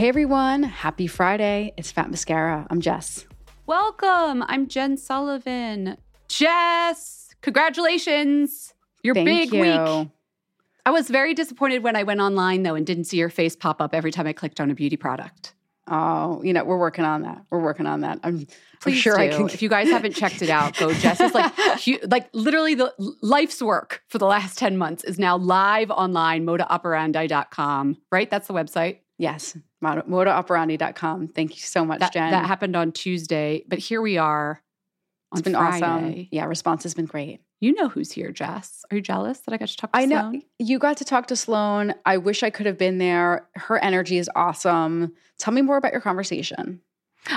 Hey everyone, happy Friday. It's Fat Mascara. I'm Jess. Welcome. I'm Jen Sullivan. Jess, congratulations. Your Thank big you. week. I was very disappointed when I went online though and didn't see your face pop up every time I clicked on a beauty product. Oh, you know, we're working on that. We're working on that. I'm, I'm sure I can. If you guys haven't checked it out, go. Jess is like, like literally the life's work for the last 10 months is now live online, modaoperandi.com, right? That's the website. Yes, modaoperandi.com. Thank you so much, That, Jen. that happened on Tuesday, but here we are it's been Friday. awesome. Yeah, response has been great. You know who's here, Jess. Are you jealous that I got to talk to I know you got to talk to Sloane. I wish I could have been there. Her energy is awesome. Tell me more about your conversation.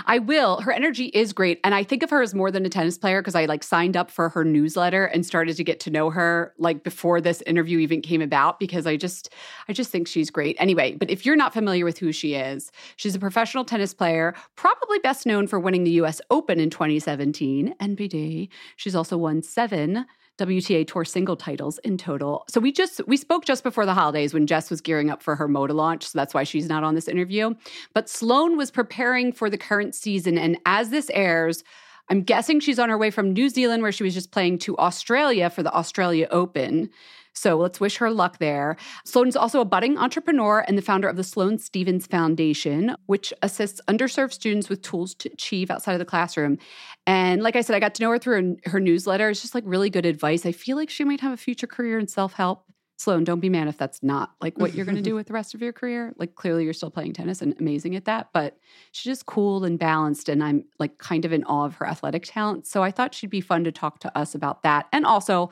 I will. Her energy is great. And I think of her as more than a tennis player because I like signed up for her newsletter and started to get to know her like before this interview even came about because I just I just think she's great. Anyway, but if you're not familiar with who she is, she's a professional tennis player, probably best known for winning the US Open in 2017, NBD. She's also won 7 WTA Tour single titles in total. So we just we spoke just before the holidays when Jess was gearing up for her Moda launch, so that's why she's not on this interview. But Sloane was preparing for the current season, and as this airs, I'm guessing she's on her way from New Zealand, where she was just playing, to Australia for the Australia Open. So let's wish her luck there. Sloane's also a budding entrepreneur and the founder of the Sloane Stephens Foundation, which assists underserved students with tools to achieve outside of the classroom. And like I said, I got to know her through her, her newsletter. It's just like really good advice. I feel like she might have a future career in self help. Sloane, don't be mad if that's not like what you're going to do with the rest of your career. Like clearly you're still playing tennis and amazing at that, but she's just cool and balanced and I'm like kind of in awe of her athletic talent. So I thought she'd be fun to talk to us about that. And also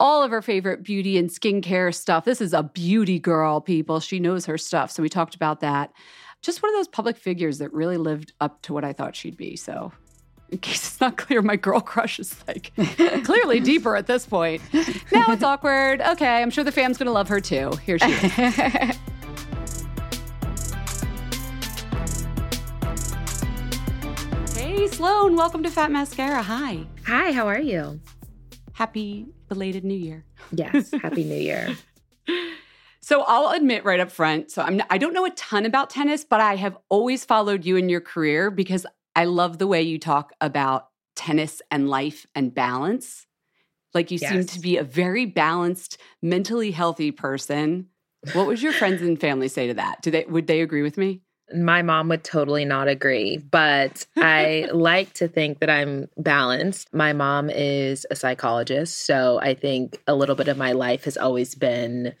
all of her favorite beauty and skincare stuff. This is a beauty girl, people. She knows her stuff. So we talked about that. Just one of those public figures that really lived up to what I thought she'd be. So in case it's not clear, my girl crush is like clearly deeper at this point. Now it's awkward. Okay, I'm sure the fam's gonna love her too. Here she is. hey, Sloane, welcome to Fat Mascara. Hi. Hi, how are you? Happy belated New Year. Yes, Happy New Year. So I'll admit right up front. So I'm I don't know a ton about tennis, but I have always followed you in your career because I love the way you talk about tennis and life and balance. Like you yes. seem to be a very balanced, mentally healthy person. What would your friends and family say to that? Do they would they agree with me? My mom would totally not agree, but I like to think that I'm balanced. My mom is a psychologist, so I think a little bit of my life has always been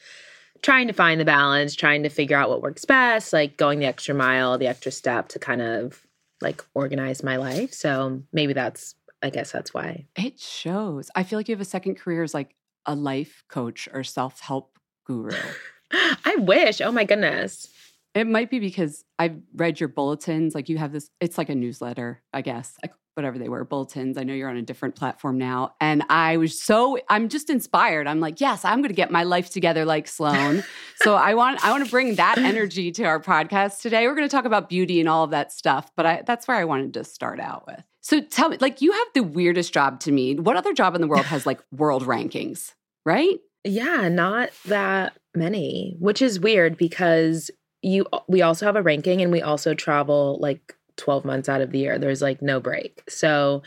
trying to find the balance, trying to figure out what works best, like going the extra mile, the extra step to kind of like organize my life. So maybe that's I guess that's why. It shows. I feel like you have a second career as like a life coach or self-help guru. I wish. Oh my goodness. It might be because I've read your bulletins. Like you have this, it's like a newsletter, I guess, like whatever they were, bulletins. I know you're on a different platform now. And I was so, I'm just inspired. I'm like, yes, I'm going to get my life together like Sloane. so I want, I want to bring that energy to our podcast today. We're going to talk about beauty and all of that stuff. But I, that's where I wanted to start out with. So tell me, like, you have the weirdest job to me. What other job in the world has like world rankings, right? Yeah, not that many, which is weird because you we also have a ranking and we also travel like 12 months out of the year. There's like no break. So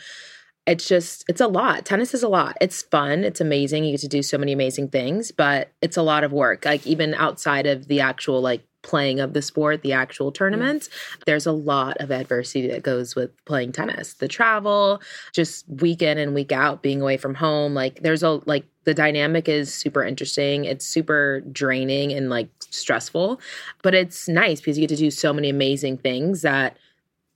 it's just it's a lot. Tennis is a lot. It's fun. It's amazing. You get to do so many amazing things, but it's a lot of work. Like even outside of the actual like playing of the sport, the actual tournaments, yeah. there's a lot of adversity that goes with playing tennis. The travel, just week in and week out, being away from home. Like there's a like the dynamic is super interesting. It's super draining and like stressful, but it's nice because you get to do so many amazing things that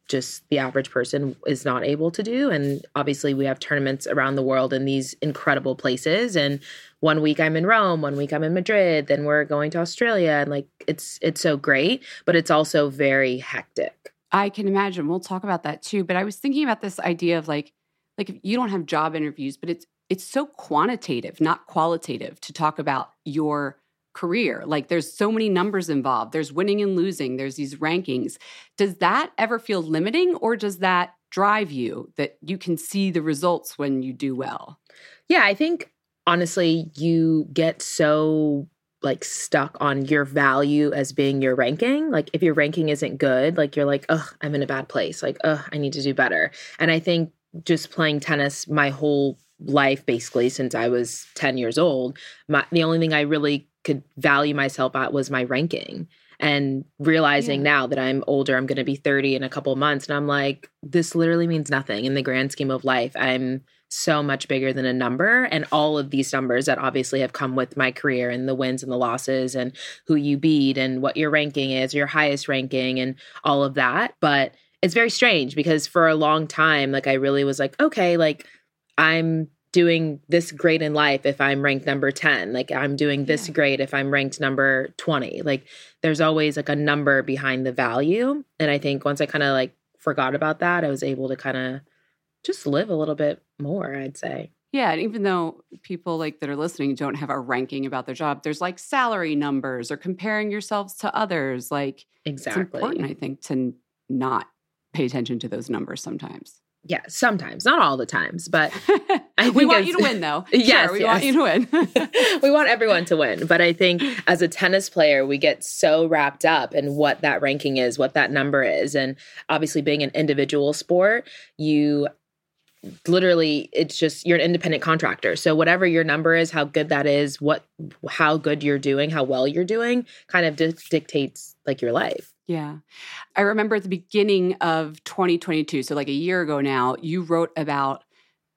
just the average person is not able to do. And obviously, we have tournaments around the world in these incredible places. And one week I'm in Rome, one week I'm in Madrid, then we're going to Australia, and like it's it's so great, but it's also very hectic. I can imagine. We'll talk about that too. But I was thinking about this idea of like, like you don't have job interviews, but it's it's so quantitative, not qualitative, to talk about your career. Like there's so many numbers involved. There's winning and losing, there's these rankings. Does that ever feel limiting or does that drive you that you can see the results when you do well? Yeah, I think honestly you get so like stuck on your value as being your ranking. Like if your ranking isn't good, like you're like, "Oh, I'm in a bad place." Like, oh, I need to do better." And I think just playing tennis my whole life basically since I was 10 years old, my, the only thing I really could value myself at was my ranking and realizing yeah. now that I'm older, I'm going to be 30 in a couple months. And I'm like, this literally means nothing in the grand scheme of life. I'm so much bigger than a number. And all of these numbers that obviously have come with my career and the wins and the losses and who you beat and what your ranking is, your highest ranking, and all of that. But it's very strange because for a long time, like I really was like, okay, like I'm doing this great in life if I'm ranked number 10. Like I'm doing this yeah. great if I'm ranked number 20. Like there's always like a number behind the value. And I think once I kind of like forgot about that, I was able to kind of just live a little bit more, I'd say. Yeah, and even though people like that are listening don't have a ranking about their job, there's like salary numbers or comparing yourselves to others. Like exactly. it's important, I think, to not pay attention to those numbers sometimes. Yeah, sometimes, not all the times, but I we want you to win, though. yes, sure, we yes. want you to win. we want everyone to win, but I think as a tennis player, we get so wrapped up in what that ranking is, what that number is, and obviously, being an individual sport, you literally it's just you're an independent contractor so whatever your number is how good that is what how good you're doing how well you're doing kind of di- dictates like your life yeah. I remember at the beginning of 2022, so like a year ago now, you wrote about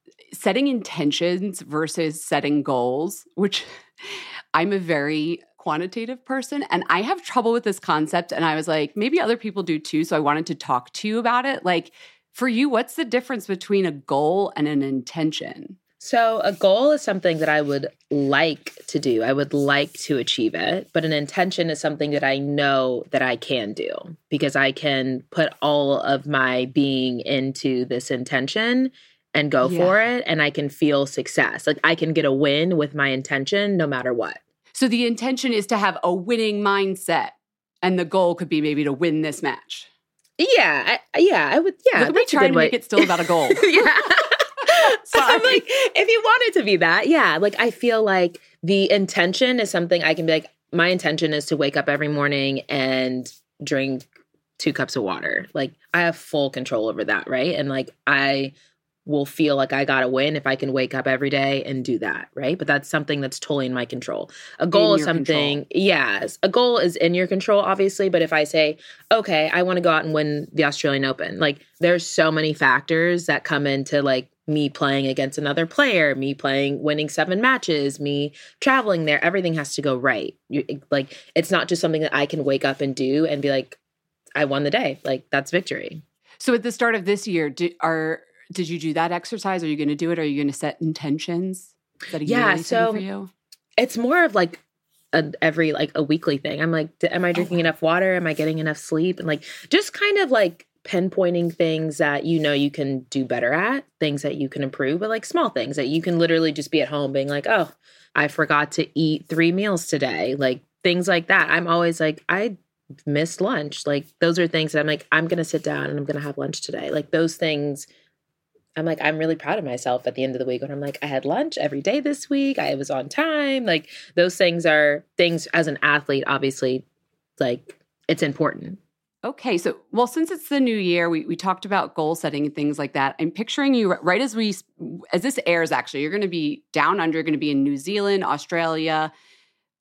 eh, setting intentions versus setting goals, which I'm a very quantitative person and I have trouble with this concept. And I was like, maybe other people do too. So I wanted to talk to you about it. Like, for you, what's the difference between a goal and an intention? So, a goal is something that I would like to do. I would like to achieve it, but an intention is something that I know that I can do because I can put all of my being into this intention and go Yeah. for it and I can feel success. Like I can get a win with my intention no matter what. So the intention is to have a winning mindset. And the goal could be maybe to win this match. Yeah, I, yeah, I would yeah. Look at me that's a trying to make it still about a goal. yeah. I'm like, if you want it to be that, yeah. Like I feel like the intention is something I can be like, my intention is to wake up every morning and drink two cups of water. Like I have full control over that, right? And like I will feel like I got to win if I can wake up every day and do that, right? But that's something that's totally in my control. A goal In is something, yes, a goal is in your control, obviously. But if I say, okay, I want to go out and win the Australian Open, like there's so many factors that come into like me playing against another player, me playing, winning seven matches, me traveling there. Everything has to go right. You, like it's not just something that I can wake up and do and be like, I won the day. Like that's victory. So at the start of this year, did, are did you do that exercise? Are you going to do it? Are you going to set intentions? Is that a Yeah, so- for you? it's more of like a, every like a weekly thing. I'm like, d- am I drinking enough water? Am I getting enough sleep? And like just kind of like pinpointing things that you know you can do better at, things that you can improve, but like small things that you can literally just be at home being like, oh, I forgot to eat three meals today. Like things like that. I'm always like, I missed lunch. Like those are things that I'm like, I'm gonna sit down and I'm gonna have lunch today. Like those things. I'm like, I'm really proud of myself at the end of the week when I'm like, I had lunch every day this week. I was on time. Like those things are things as an athlete, obviously, like it's important. Okay, so well, since it's the new year, we, we talked about goal setting and things like that. I'm picturing you right as we as this airs. Actually, you're going to be down under. You're going to be in New Zealand, Australia.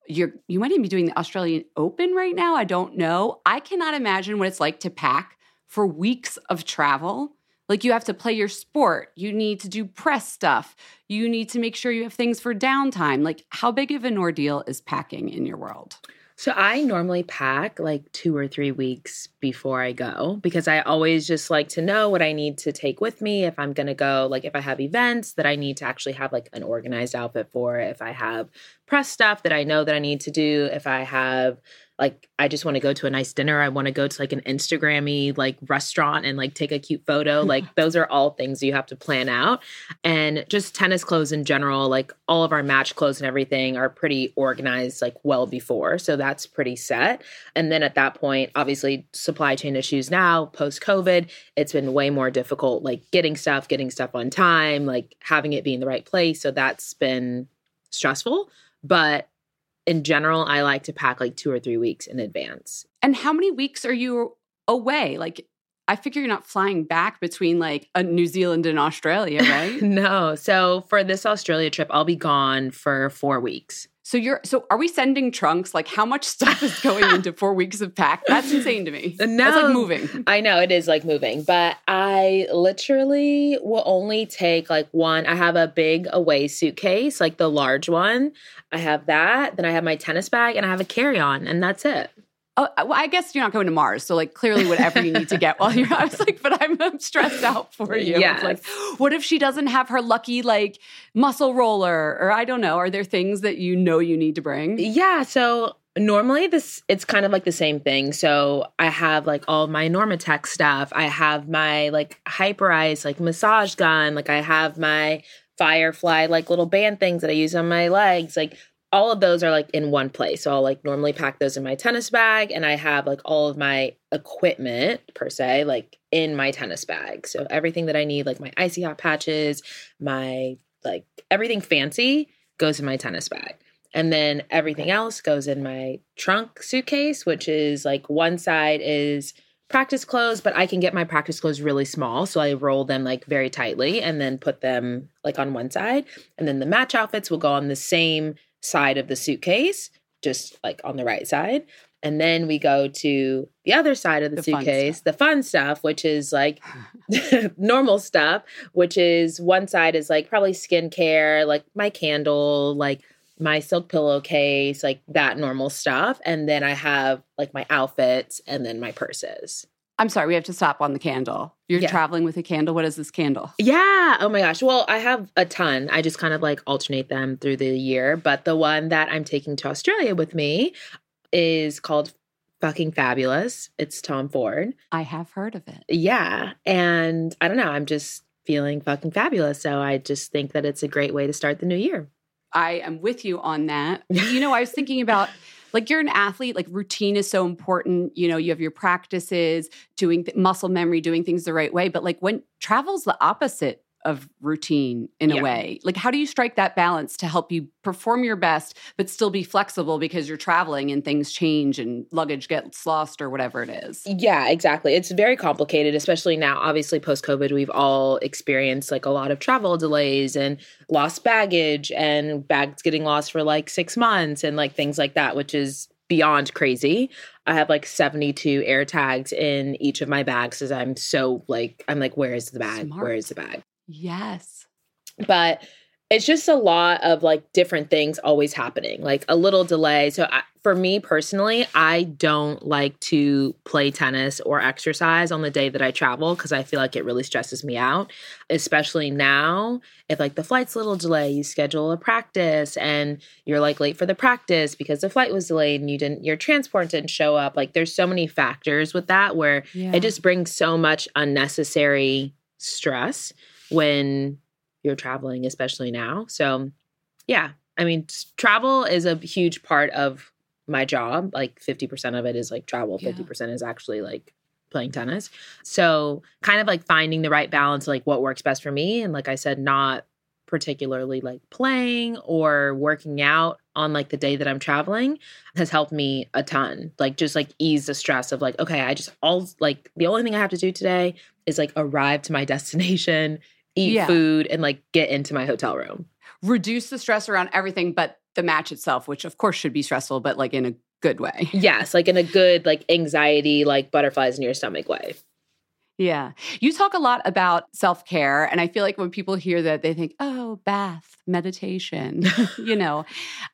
You're you might even be doing the Australian Open right now. I don't know. I cannot imagine what it's like to pack for weeks of travel. Like you have to play your sport. You need to do press stuff. You need to make sure you have things for downtime. Like how big of an ordeal is packing in your world? So I normally pack like two or three weeks before I go because I always just like to know what I need to take with me if I'm going to go. Like if I have events that I need to actually have like an organized outfit for, if I have press stuff that I know that I need to do, if I have like I just want to go to a nice dinner, I want to go to like an Instagrammy like restaurant and like take a cute photo. Like those are all things you have to plan out. And just tennis clothes in general, like all of our match clothes and everything are pretty organized like well before. So that's pretty set. And then at that point, obviously supply chain issues now, post COVID, it's been way more difficult like getting stuff, getting stuff on time, like having it be in the right place. So that's been stressful. But in general, I like to pack like two or three weeks in advance. And how many weeks are you away? Like, I figure you're not flying back between like a New Zealand and Australia, right? no. So for this Australia trip, I'll be gone for four weeks. So you're so are we sending trunks? Like, how much stuff is going into four weeks of pack? That's insane to me. That's like moving. I know it is like moving, but I literally will only take like one. I have a big away suitcase, like the large one. I have that. Then I have my tennis bag and I have a carry on, and that's it. Oh, uh, well, I guess you're not going to Mars, so like clearly whatever you need to get while you're. I was like, but I'm, I'm stressed out for you. It's Yes. like, what if she doesn't have her lucky like muscle roller, or I don't know? Are there things that you know you need to bring? Yeah. So normally this it's kind of like the same thing. So I have like all my Normatec stuff. I have my like Hyperice like massage gun. Like I have my Firefly like little band things that I use on my legs. Like all of those are like in one place. So I'll like normally pack those in my tennis bag and I have like all of my equipment per se like in my tennis bag. So everything that I need like my icy hot patches, my like everything fancy goes in my tennis bag. And then everything else goes in my trunk suitcase, which is like one side is practice clothes, but I can get my practice clothes really small. So I roll them like very tightly and then put them like on one side. And then the match outfits will go on the same side of the suitcase, just like on the right side. And then we go to the other side of the, The suitcase, stuff. the fun stuff, which is like normal stuff, which is one side is like probably skincare, like my candle, like my silk pillowcase, like that normal stuff. And then I have like my outfits and then my purses. I'm sorry, we have to stop on the candle. You're Yeah. traveling with a candle. What is this candle? Yeah. Oh my gosh. Well, I have a ton. I just kind of like alternate them through the year. But the one that I'm taking to Australia with me is called Fucking Fabulous. It's Tom Ford. I have heard of it. Yeah. And I don't know. I'm just feeling fucking fabulous. So I just think that it's a great way to start the new year. I am with you on that. You know, I was thinking about like you're an athlete, like routine is so important. You know, you have your practices, doing th- muscle memory, doing things the right way. But like when travel's the opposite of routine in Yeah. a way, like how do you strike that balance to help you perform your best, but still be flexible because you're traveling and things change and luggage gets lost or whatever it is? Yeah, exactly. It's very complicated, especially now. Obviously, post COVID, we've all experienced like a lot of travel delays and lost baggage and bags getting lost for like six months and like things like that, which is beyond crazy. I have like 72 air tags in each of my bags because I'm so like, I'm like, where is the bag? Smart. Where is the bag? Yes. but it's just a lot of like different things always happening like a little delay so I, for me personally i don't like to play tennis or exercise on the day that i travel because i feel like it really stresses me out especially now if like the flight's a little delay you schedule a practice and you're like late for the practice because the flight was delayed and you didn't your transport didn't show up like there's so many factors with that where Yeah. it just brings so much unnecessary stress when you're traveling, especially now. So, yeah, I mean, travel is a huge part of my job. Like 50% of it is like travel, 50% is actually like playing tennis. So, kind of like finding the right balance, like what works best for me. And like I said, not particularly like playing or working out on like the day that I'm traveling has helped me a ton. Like just like ease the stress of like, okay, I just all like the only thing I have to do today is like arrive to my destination, eat Yeah. food, and like get into my hotel room. Reduce the stress around everything but the match itself, which of course should be stressful, but like in a good way. Yes, like in a good, like anxiety, like butterflies in your stomach way. Yeah. You talk a lot about self care. And I feel like when people hear that, they think, oh, bath, meditation, you know.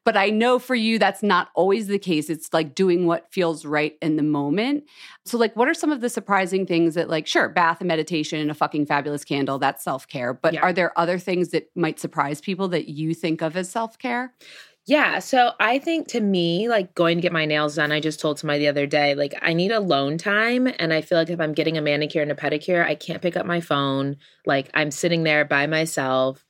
But I know for you, that's not always the case. It's like doing what feels right in the moment. So, like, what are some of the surprising things that, like, sure, bath and meditation and a fucking fabulous candle, that's self care. But Yeah. are there other things that might surprise people that you think of as self care? Yeah. So I think to me, like going to get my nails done, I just told somebody the other day, like I need alone time. And I feel like if I'm getting a manicure and a pedicure, I can't pick up my phone. Like I'm sitting there by myself.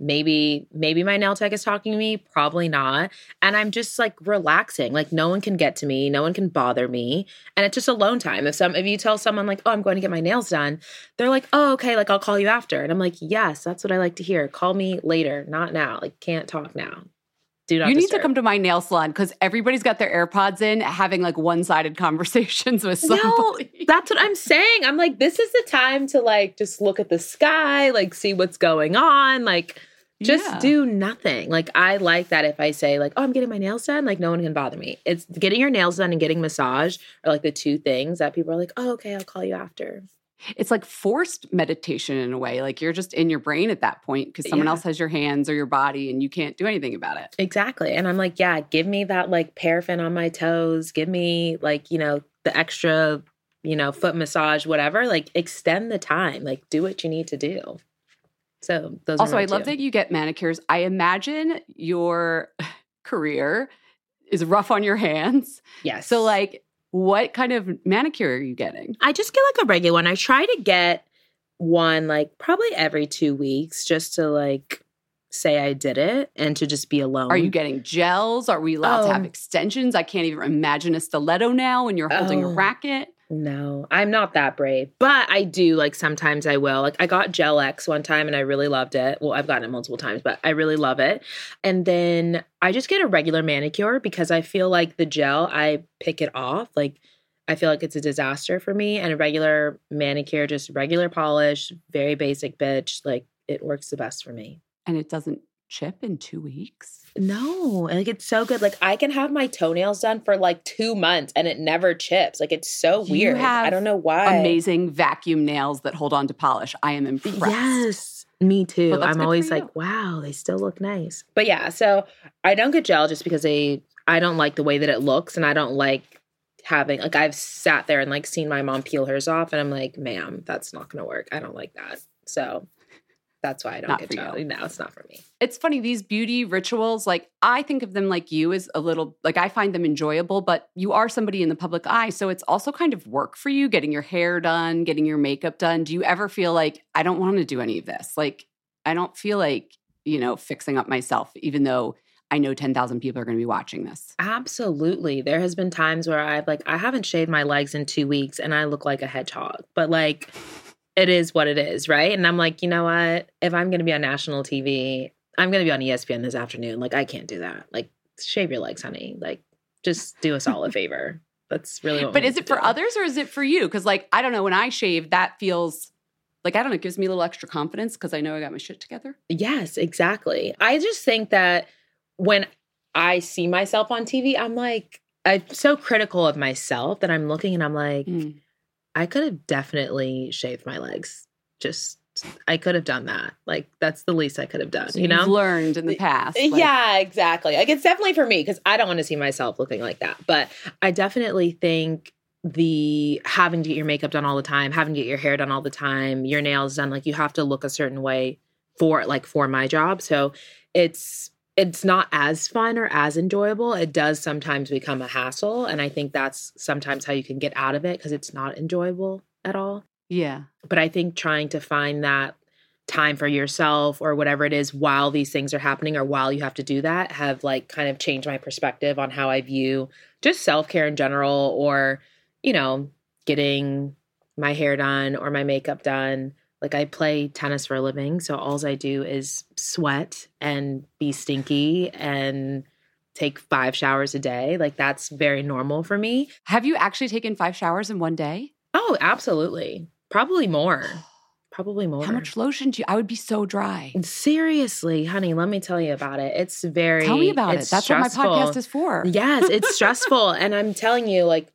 Maybe, maybe my nail tech is talking to me, probably not. And I'm just like relaxing. Like no one can get to me, no one can bother me. And it's just alone time. If some if you tell someone like, oh, I'm going to get my nails done, they're like, oh, okay, like I'll call you after. And I'm like, yes, that's what I like to hear. Call me later, not now. Like can't talk now. Do not you need to come to my nail salon because everybody's got their AirPods in, having like one sided conversations with No, that's what I'm saying. I'm like, this is the time to like just look at the sky, like see what's going on, like just Yeah. do nothing. Like I like that if I say like, oh, I'm getting my nails done, like no one can bother me. It's getting your nails done and getting massage are like the two things that people are like, oh, okay, I'll call you after. It's like forced meditation in a way. Like you're just in your brain at that point because someone Yeah. else has your hands or your body and you can't do anything about it. Exactly. And I'm like, yeah, give me that like paraffin on my toes. Give me like, you know, the extra, you know, foot massage, whatever. Like extend the time. Like do what you need to do. So those Also, I love that you get manicures. I imagine your career is rough on your hands. Yes. So, like, what kind of manicure are you getting? I just get like a regular one. I try to get one like probably every two weeks just to like say I did it and to just be alone. Are you getting gels? Are we allowed to have Oh. extensions? I can't even imagine a stiletto now when you're holding a Oh. racket. No, I'm not that brave, but I do like sometimes I will. Like I got Gel X one time and I really loved it. Well, I've gotten it multiple times, but I really love it. And then I just get a regular manicure because I feel like the gel, I pick it off. Like I feel like it's a disaster for me. And a regular manicure, just regular polish, very basic bitch. Like it works the best for me. And it doesn't chip in two weeks. No, like it's so good. Like I can have my toenails done for like two months and it never chips. Like it's so weird. I don't know why. Amazing vacuum nails that hold on to polish. I am impressed. Yes. Me too. Well, I'm always like, wow, they still look nice. But yeah, so I don't get gel just because they I don't like the way that it looks and I don't like having like I've sat there and like seen my mom peel hers off and I'm like, ma'am, that's not gonna work. I don't like that. So that's why I don't Not get you. No, it's not for me. it's funny these beauty rituals like i think of them like you as a little like i find them enjoyable but you are somebody in the public eye so it's also kind of work for you getting your hair done getting your makeup done do you ever feel like i don't want to do any of this like i don't feel like you know fixing up myself even though i know 10,000 people are going to be watching this Absolutely. There has been times where I've like I haven't shaved my legs in 2 weeks and I look like a hedgehog. But like it is what it is, right? And I'm like, you know what? If I'm going to be on national TV, I'm going to be on ESPN this afternoon. Like I can't do that. Like shave your legs, honey. Like just do us all a favor. That's really what but is it for do. others or is it for you because like i don't know when i shave that feels like i don't know it gives me a little extra confidence because i know i got my shit together Yes, exactly. I just think that when I see myself on TV, I'm like, I'm so critical of myself that I'm looking and I'm like, Mm. I could have definitely shaved my legs. Just, I could have done that. Like, that's the least I could have done, So you know? you've learned in the past like- yeah, exactly. Like, it's definitely for me because I don't want to see myself looking like that. But I definitely think the having to get your makeup done all the time, having to get your hair done all the time, your nails done, like, you have to look a certain way for like for my job. So it's it's not as fun or as enjoyable. It does sometimes become a hassle. And I think that's sometimes how you can get out of it because it's not enjoyable at all. yeah But I think trying to find that time for yourself or whatever it is while these things are happening or while you have to do that have like kind of changed my perspective on how I view just self care in general or, you know, getting my hair done or my makeup done. Like I play tennis for a living, so all I do is sweat and be stinky and take five showers a day. Like that's very normal for me. Have you actually taken five showers in one day? Oh, absolutely. Probably more. Probably more. How much lotion do you? I would be so dry. Seriously, honey, let me tell you about it. It's very Tell me about it. That's stressful. what my podcast is for. Yes, it's stressful. And I'm telling you, like,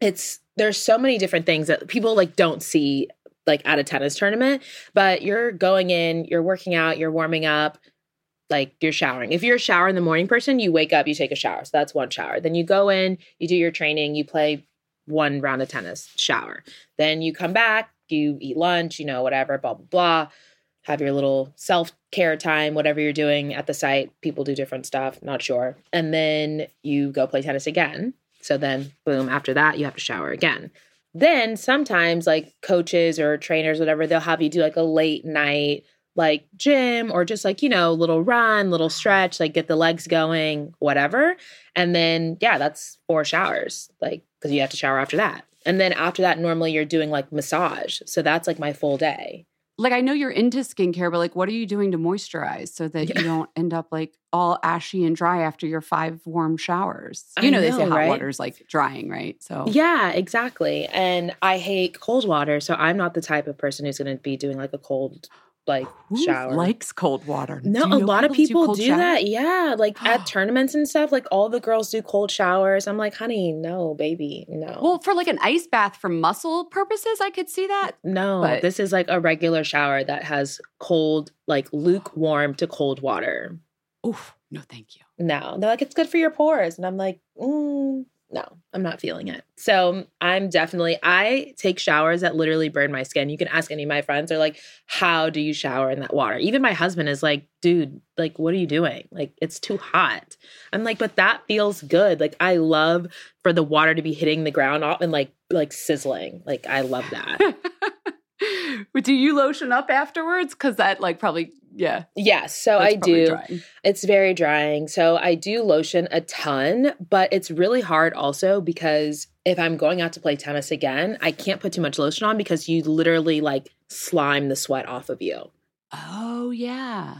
it's there's so many different things that people like don't see like at a tennis tournament, but you're going in, you're working out, you're warming up, like you're showering. If you're a shower in the morning person, you wake up, you take a shower. So that's one shower. Then you go in, you do your training, you play one round of tennis, shower. Then you come back, you eat lunch, you know, whatever, blah, blah, blah. Have your little self care time, whatever you're doing at the site. People do different stuff, not sure. And then you go play tennis again. So then, boom, after that, you have to shower again. Then sometimes, like coaches or trainers, whatever, they'll have you do like a late night, like gym or just like, you know, little run, little stretch, like get the legs going, whatever. And then, yeah, that's four showers, like, because you have to shower after that. And then after that, normally you're doing like massage. So that's like my full day. Like I know you're into skincare, but like, what are you doing to moisturize so that Yeah. you don't end up like all ashy and dry after your five warm showers? You know, they say hot right? water's like drying, right? So Yeah, exactly. And I hate cold water. So I'm not the type of person who's going to be doing like a cold, like who shower. likes cold water? no, a lot of people cold do, that. Yeah. Like at tournaments and stuff, like all the girls do cold showers. I'm like, honey, no, baby, no. Well, for like an ice bath for muscle purposes, I could see that. no, but- this is like a regular shower that has cold, like lukewarm to cold water. Oof, no, thank you. No, they're like, it's good for your pores. And I'm like, mm, no, I'm not feeling it. So I'm definitely, I take showers that literally burn my skin. You can ask any of my friends, they're like, how do you shower in that water? Even my husband is like, dude, like, what are you doing? Like, it's too hot. I'm like, but that feels good. Like, I love for the water to be hitting the ground off and like, like sizzling. Like, I love that. but do you lotion up afterwards? Because that like probably yeah. yes. So I do. drying. It's very drying. So I do lotion a ton, but it's really hard also because if I'm going out to play tennis again, I can't put too much lotion on because you literally like slime the sweat off of you. Oh yeah.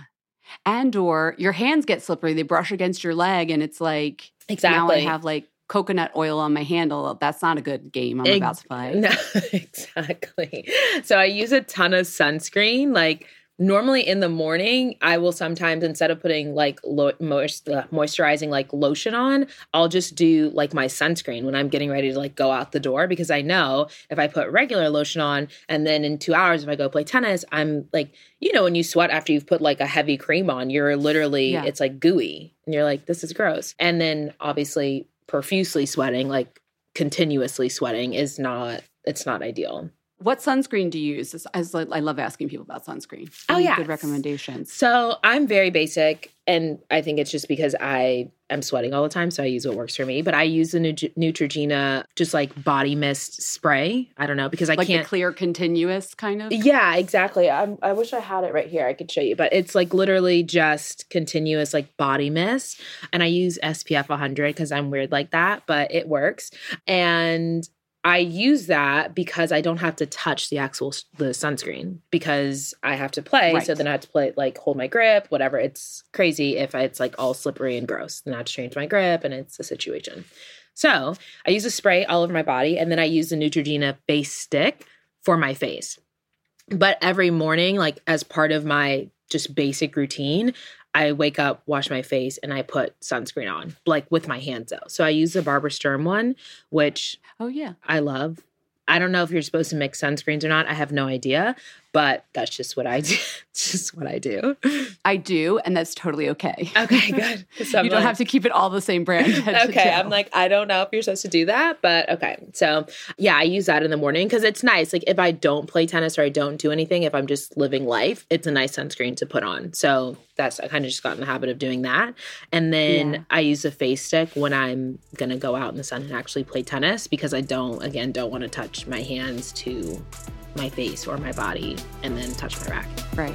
And or your hands get slippery, they brush against your leg, and it's like Exactly. now I have like coconut oil on my handle. That's not a good game I'm Ex- about to play. No, exactly. So I use a ton of sunscreen. Like normally in the morning i will sometimes instead of putting like lo- moist, uh, moisturizing like lotion on i'll just do like my sunscreen when i'm getting ready to like go out the door because i know if i put regular lotion on and then in two hours if i go play tennis i'm like you know when you sweat after you've put like a heavy cream on you're literally Yeah. it's like gooey and you're like this is gross and then obviously profusely sweating like continuously sweating is not it's not ideal What sunscreen do you use? I love asking people about sunscreen. Oh, Any yeah. good recommendations. So I'm very basic, and I think it's just because I am sweating all the time, so I use what works for me. But I use the Neut- Neutrogena just like body mist spray. I don't know because I like can't. clear continuous kind of. yeah, exactly. I'm, I wish I had it right here. I could show you, but it's like literally just continuous like body mist, and I use SPF 100 because I'm weird like that, but it works. And I use that because I don't have to touch the actual the sunscreen because I have to play. So then I have to play like hold my grip, whatever. It's crazy if it's like all slippery and gross. Then I have to change my grip, and it's a situation. So I use a spray all over my body, and then I use the Neutrogena base stick for my face. But every morning, like as part of my just basic routine, I wake up, wash my face, and I put sunscreen on, like with my hands though. So I use the Barbara Sturm one, which Oh yeah. I love. I don't know if you're supposed to mix sunscreens or not. I have no idea, but that's just what I do. it's just what I do. I do, and that's totally okay. Okay, good. You don't like- have to keep it all the same brand. okay. I'm like, I don't know if you're supposed to do that, but okay. So, yeah, I use that in the morning because it's nice. Like, if I don't play tennis or I don't do anything, if I'm just living life, it's a nice sunscreen to put on. So, that's, I kind of just got in the habit of doing that. And then Yeah. I use a face stick when I'm going to go out in the sun and actually play tennis because I don't, again, don't want to touch my hands to my face or my body and then touch my racket. right.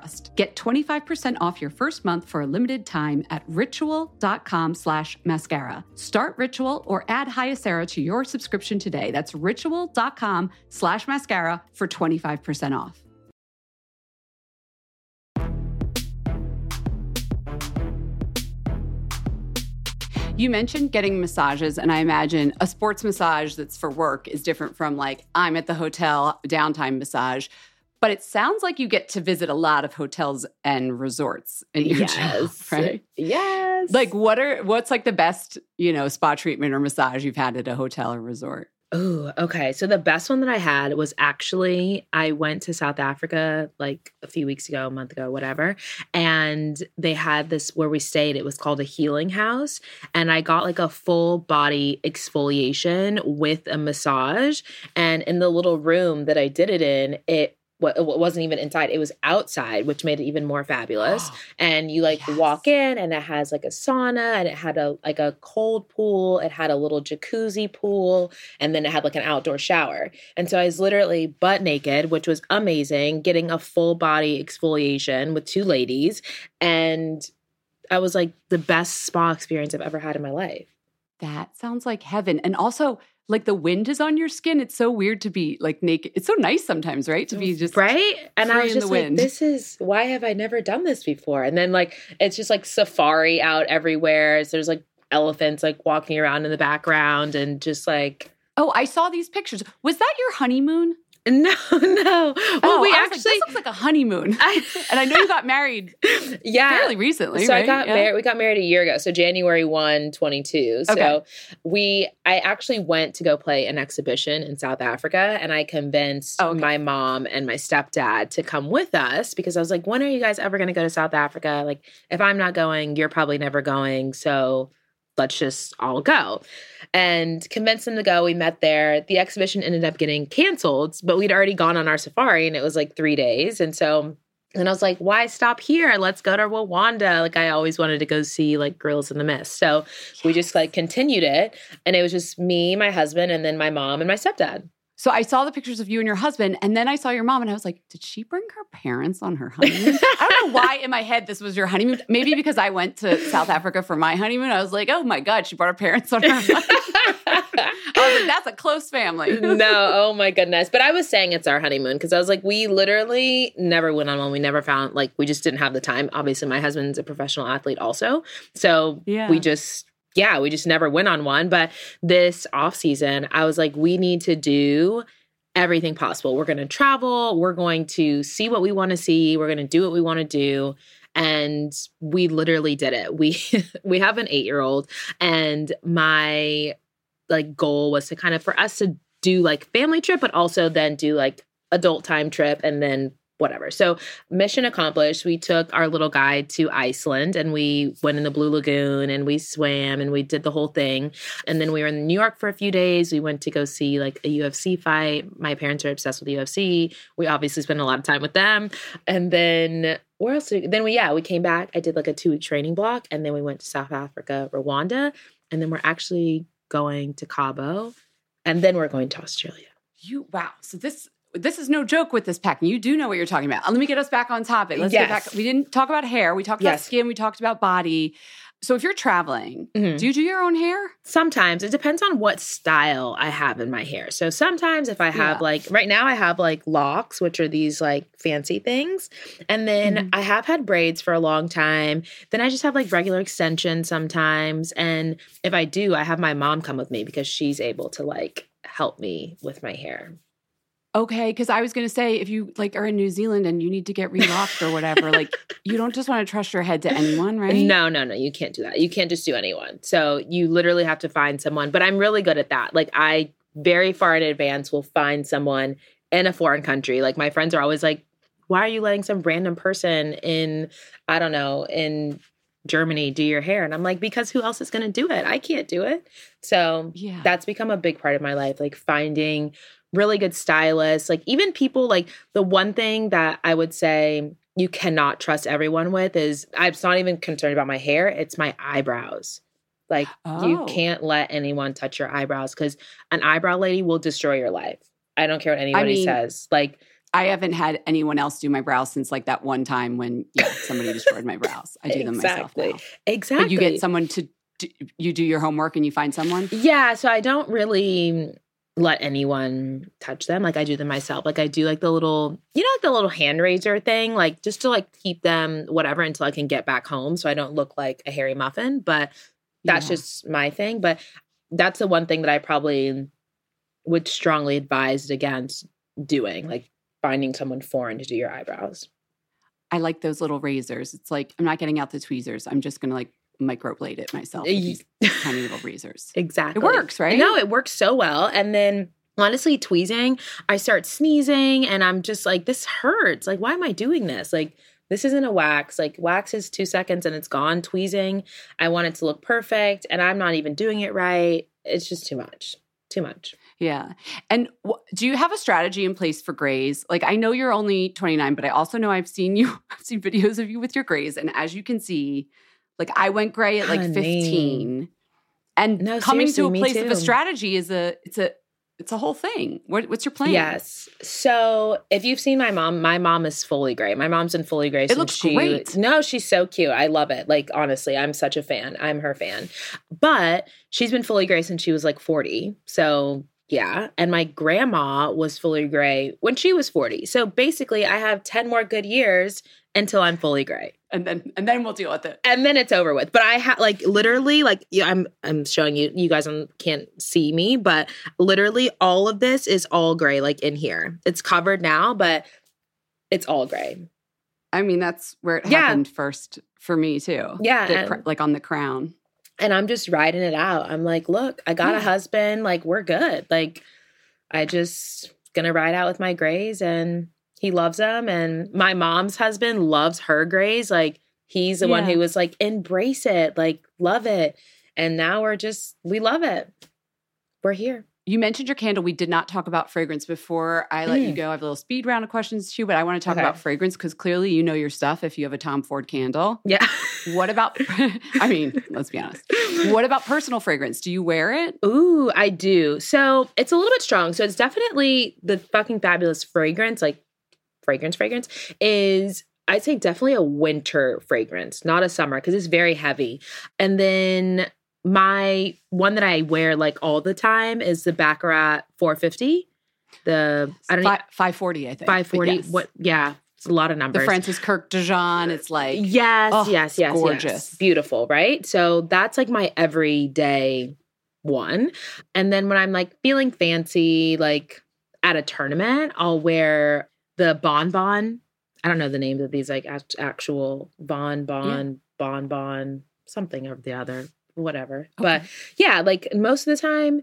trust. Get 25% off your first month for a limited time at ritual.com slash mascara. Start Ritual or add Hyacera to your subscription today. That's ritual.com slash mascara for 25% off. You mentioned getting massages, and I imagine a sports massage that's for work is different from like I'm at the hotel downtime massage. But it sounds like you get to visit a lot of hotels and resorts in your job, right? Yes. Like what are what's like the best, you know, spa treatment or massage you've had at a hotel or resort? Oh, okay. So the best one that I had was actually I went to South Africa like a few weeks ago, a month ago, whatever. And they had this where we stayed. It was called a healing house. And I got like a full body exfoliation with a massage. And in the little room that I did it in, it what it wasn't even inside it was outside which made it even more fabulous. And you like Yes. walk in and it has like a sauna and it had a like a cold pool. It had a little jacuzzi pool and then it had like an outdoor shower. And so i was literally butt naked which was amazing getting a full body exfoliation with two ladies. And i was like the best spa experience i've ever had in my life. That sounds like heaven. And also, like the wind is on your skin. It's so weird to be like naked. It's so nice sometimes, right? To be mm, just right and i was just like wind. this is why have i never done this before and then like it's just like safari out everywhere so there's like elephants like walking around in the background and just like Oh, I saw these pictures. Was that your honeymoon? no no well oh, we was like, actually this looks like a honeymoon. I, and I know you got married yeah fairly recently. so right? I got Yeah. married. We got married a year ago, so January 1, 22. So we, I actually went to go play an exhibition in South Africa, and I convinced Oh, okay. my mom and my stepdad to come with us because I was like, "When are you guys ever going to go to South Africa? Like, if I'm not going, you're probably never going. So let's just all go." And convinced them to go. We met there. The exhibition ended up getting canceled, but we'd already gone on our safari, and it was like three days, and so. And I was like, why stop here? Let's go to Rwanda. Like I always wanted to go see like Gorillas in the Mist. So we just like continued it. And it was just me, my husband, and then my mom and my stepdad. So I saw the pictures of you and your husband, and then I saw your mom, and I was like, did she bring her parents on her honeymoon? I don't know why in my head this was your honeymoon. Maybe because I went to South Africa for my honeymoon. I was like, oh my God, she brought her parents on her honeymoon. I was like, that's a close family. no, oh my goodness. But I was saying it's our honeymoon because I was like, we literally never went on one. We never found like we just didn't have the time. Obviously, my husband's a professional athlete also. So Yeah. we just yeah, we just never went on one. But this off season, I was like, we need to do everything possible. We're going to travel, we're going to see what we want to see, we're going to do what we want to do and we literally did it. We we have an 8-year-old and my like goal was to kind of for us to do like family trip but also then do like adult time trip and then whatever. So mission accomplished. We took our little guide to Iceland and we went in the Blue Lagoon and we swam and we did the whole thing. And then we were in New York for a few days. We went to go see like a UFC fight. My parents are obsessed with UFC. We obviously spent a lot of time with them. And then where else? Did we, then we yeah we came back. I did like a two week training block and then we went to South Africa, Rwanda, and then we're actually going to Cabo, and then we're going to Australia. You wow. So this this is no joke with this packing. You do know what you're talking about. Let me get us back on topic. Let's Yes. get back. We didn't talk about hair. We talked about skin. We talked about body. So if you're traveling, Mhm. do you do your own hair? Sometimes it depends on what style I have in my hair. So sometimes if I have Yeah. like right now I have like locks, which are these like fancy things. And then Mhm. I have had braids for a long time. Then I just have like regular extensions sometimes. And if I do, I have my mom come with me because she's able to like help me with my hair. Okay, because I was going to say if you like are in New Zealand and you need to get relocked or whatever, like you don't just want to trust your head to anyone, right? No, no, no. You can't do that. You can't just do anyone. So you literally have to find someone. But I'm really good at that. Like I very far in advance will find someone in a foreign country. Like my friends are always like, why are you letting some random person in, I don't know, in Germany do your hair? And I'm like, because who else is going to do it? I can't do it. So Yeah. that's become a big part of my life, like finding really good stylists. Like even people like the one thing that I would say you cannot trust everyone with is I'm not even concerned about my hair, it's my eyebrows. Like you Oh. can't let anyone touch your eyebrows because an eyebrow lady will destroy your life. I don't care what anybody mean, says. Like I haven't had anyone else do my brows since like that one time when yeah somebody destroyed my brows. I do them myself Exactly. now. exactly. But you get someone to do, you do your homework and you find someone. Yeah, so I don't really let anyone touch them. Like I do them myself. Like I do like the little, you know, like the little hand raiser thing, like just to like keep them whatever until I can get back home so I don't look like a hairy muffin. But that's Yeah. just my thing. But that's the one thing that I probably would strongly advise against doing, like finding someone foreign to do your eyebrows. I like those little razors. It's like I'm not getting out the tweezers. I'm just gonna like microblade it myself with these tiny little razors. Exactly. It works, right? No, it works so well. And then honestly, tweezing, I start sneezing and I'm just like, this hurts. Like, why am I doing this? Like, this isn't a wax. Like, wax is two seconds and it's gone. Tweezing, I want it to look perfect and I'm not even doing it right. It's just too much. Too much. Yeah. And wh- do you have a strategy in place for grays? Like I know you're only 29, but I also know I've seen you I've seen videos of you with your grays and as you can see, like I went gray at like Honey. 15. And No, coming to a place of a strategy is a it's a it's a whole thing. What, what's your plan? Yes. So if you've seen my mom, my mom is fully gray. My mom's in fully gray. since looks she, great. No, she's so cute. I love it. Like honestly, I'm such a fan. I'm her fan. But she's been fully gray since she was like 40. So yeah. And my grandma was fully gray when she was 40. So basically, I have 10 more good years until I'm fully gray And then and then we'll deal with it. and then it's over with. But I have like literally like yeah, I'm I'm showing you you guys on- can't see me, but literally all of this is all gray like in here. It's covered now, but it's all gray. I mean, that's where it Yeah. happened first for me too. Yeah, The and- cr- like on the crown. And I'm just riding it out. I'm like, look, I got a husband, like we're good. Like I just gonna ride out with my grays and he loves them and my mom's husband loves her grays. Like he's the one who was like embrace it, like love it. And now we're just we love it. We're here. You mentioned your candle. We did not talk about fragrance before I let you Mm. go. I have a little speed round of questions too, but I want to talk Okay. about fragrance because clearly you know your stuff if you have a Tom Ford candle. Yeah. What about, I mean, let's be honest. What about personal fragrance? Do you wear it? Ooh, I do. So it's a little bit strong. So it's definitely the fucking fabulous fragrance, like fragrance, fragrance is I'd say definitely a winter fragrance, not a summer, because it's very heavy. And then my one that I wear like all the time is the Baccarat 450. The I don't know Fi- 540, I think. 540. yes. What yeah, it's a lot of numbers. The Francis Kurkdjian. It's like, Yes, Oh, yes, yes, gorgeous. yes. Beautiful, right? So that's like my everyday one. And then when I'm like feeling fancy, like at a tournament, I'll wear the bonbon. I don't know the names of these like act- actual bon bon bon bon something or the other, whatever. But yeah, like most of the time,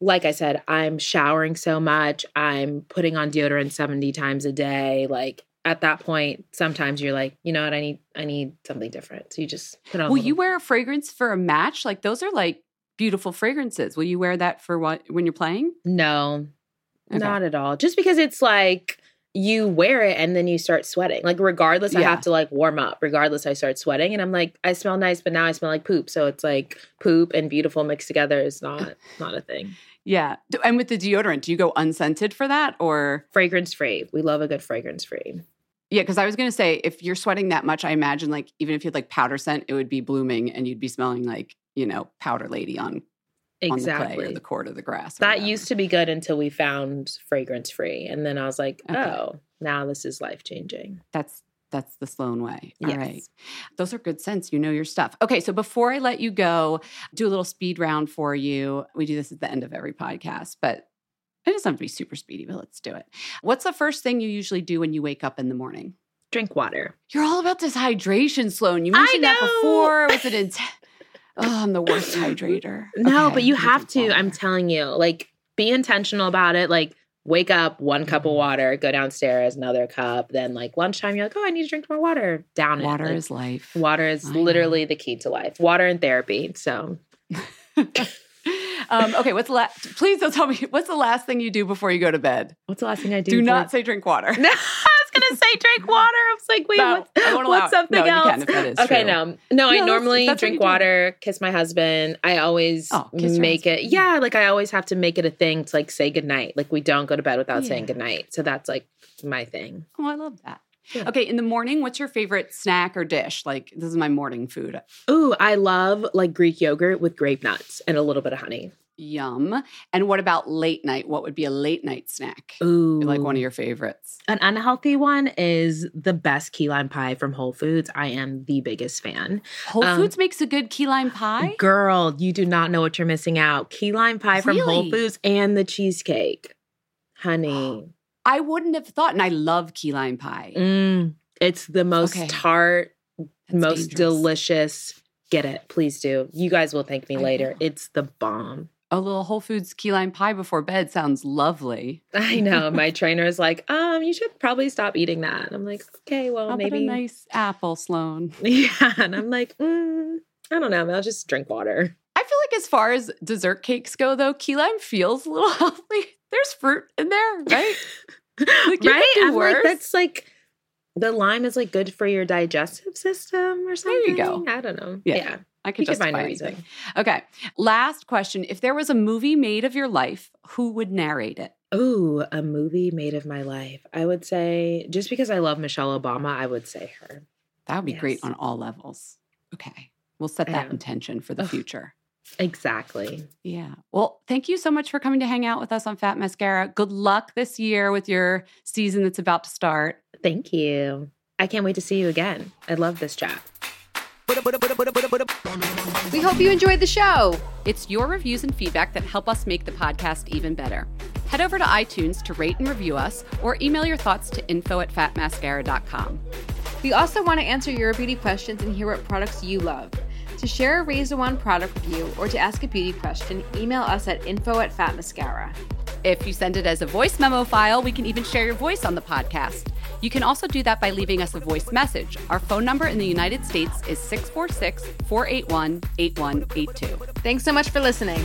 like I said, I'm showering so much. I'm putting on deodorant 70 times a day. Like at that point, sometimes you're like, you know what, I need I need something different. So you just put on Will you wear a fragrance for a match? Like those are like beautiful fragrances. Will you wear that for what when you're playing? No, Okay. not at all. Just because it's like you wear it and then you start sweating. Like regardless, I have to like warm up. Regardless, I start sweating and I'm like, I smell nice, but now I smell like poop. So it's like poop and beautiful mixed together is not not a thing. Yeah. And with the deodorant, do you go unscented for that or Fragrance free. We love a good fragrance free. Yeah, because I was gonna say if you're sweating that much, I imagine like even if you had like powder scent, it would be blooming and you'd be smelling like, you know, powder lady on on the clay Exactly. or the court of the grass. or that whatever. used to be good until we found fragrance free. And then I was like, Okay. oh, now this is life changing. That's that's the Sloane way. All right. Yes. Those are good scents. You know your stuff. Okay, so before I let you go, do a little speed round for you. We do this at the end of every podcast, but it doesn't have to be super speedy, but let's do it. What's the first thing you usually do when you wake up in the morning? Drink water. You're all about this hydration, Sloane. You mentioned that before. Was it intense? Oh, I'm the worst hydrator. No, Okay, but you have to. I'm telling you, like, be intentional about it. Like, wake up, one cup of water, go downstairs, another cup. Then, like, lunchtime, you're like, oh, I need to drink more water. Down water it. Like, is life. water is I know. literally the key to life. Water and therapy. So, um, okay, what's the last? Please don't tell me what's the last thing you do before you go to bed. what's the last thing I do? Do not say drink water. No, gonna say drink water. I was like, wait, No, what, I won't allow what's something No, you else? can if that is okay, true. no, no. No, I that's- normally that's what drink you do. water, kiss my husband. I always Oh, make it. Yeah, like I always have to make it a thing to like say goodnight. Like we don't go to bed without saying Yeah. goodnight. So that's like my thing. Oh, I love that. Yeah. Okay, in the morning, what's your favorite snack or dish? Like this is my morning food. Ooh, I love like Greek yogurt with grape nuts and a little bit of honey. Yum. And what about late night? What would be a late night snack? Ooh, Like one of your favorites. An unhealthy one is the best key lime pie from Whole Foods. I am the biggest fan. Whole Um, Foods makes a good key lime pie. Girl, you do not know what you're missing out. Key lime pie from Whole Foods and the cheesecake. Honey. I wouldn't have thought, and I love key lime pie. Mm, it's the most Okay. tart, That's most dangerous. delicious. Get it. Please do. You guys will thank me I later. will. It's the bomb. A little Whole Foods key lime pie before bed sounds lovely. I know. My trainer is like, um, you should probably stop eating that. And I'm like, okay, well, How maybe. a nice apple, Sloane? Yeah. And I'm like, mm, I don't know. I'll just drink water. I feel like as far as dessert cakes go, though, key lime feels a little healthy. There's fruit in there, right? Like, right? I'm like, that's like the lime is like good for your digestive system or something. There you go. I don't know. Yeah. Yeah. I You could can find justify a anything. Okay. Last question. If there was a movie made of your life, who would narrate it? Ooh, a movie made of my life. I would say just because I love Michelle Obama, I would say her. That would be great on all levels. Okay. We'll set that intention for the Ugh. future. Exactly. Yeah. Well, thank you so much for coming to hang out with us on Fat Mascara. Good luck this year with your season that's about to start. Thank you. I can't wait to see you again. I love this chat. We hope you enjoyed the show. It's your reviews and feedback that help us make the podcast even better. Head over to iTunes to rate and review us or email your thoughts to info at fatmascara.com. We also want to answer your beauty questions and hear what products you love. To share a Razor One product review or to ask a beauty question, email us at info at Fat Mascara. If you send it as a voice memo file, we can even share your voice on the podcast. You can also do that by leaving us a voice message. Our phone number in the United States is 646 481 8182. Thanks so much for listening.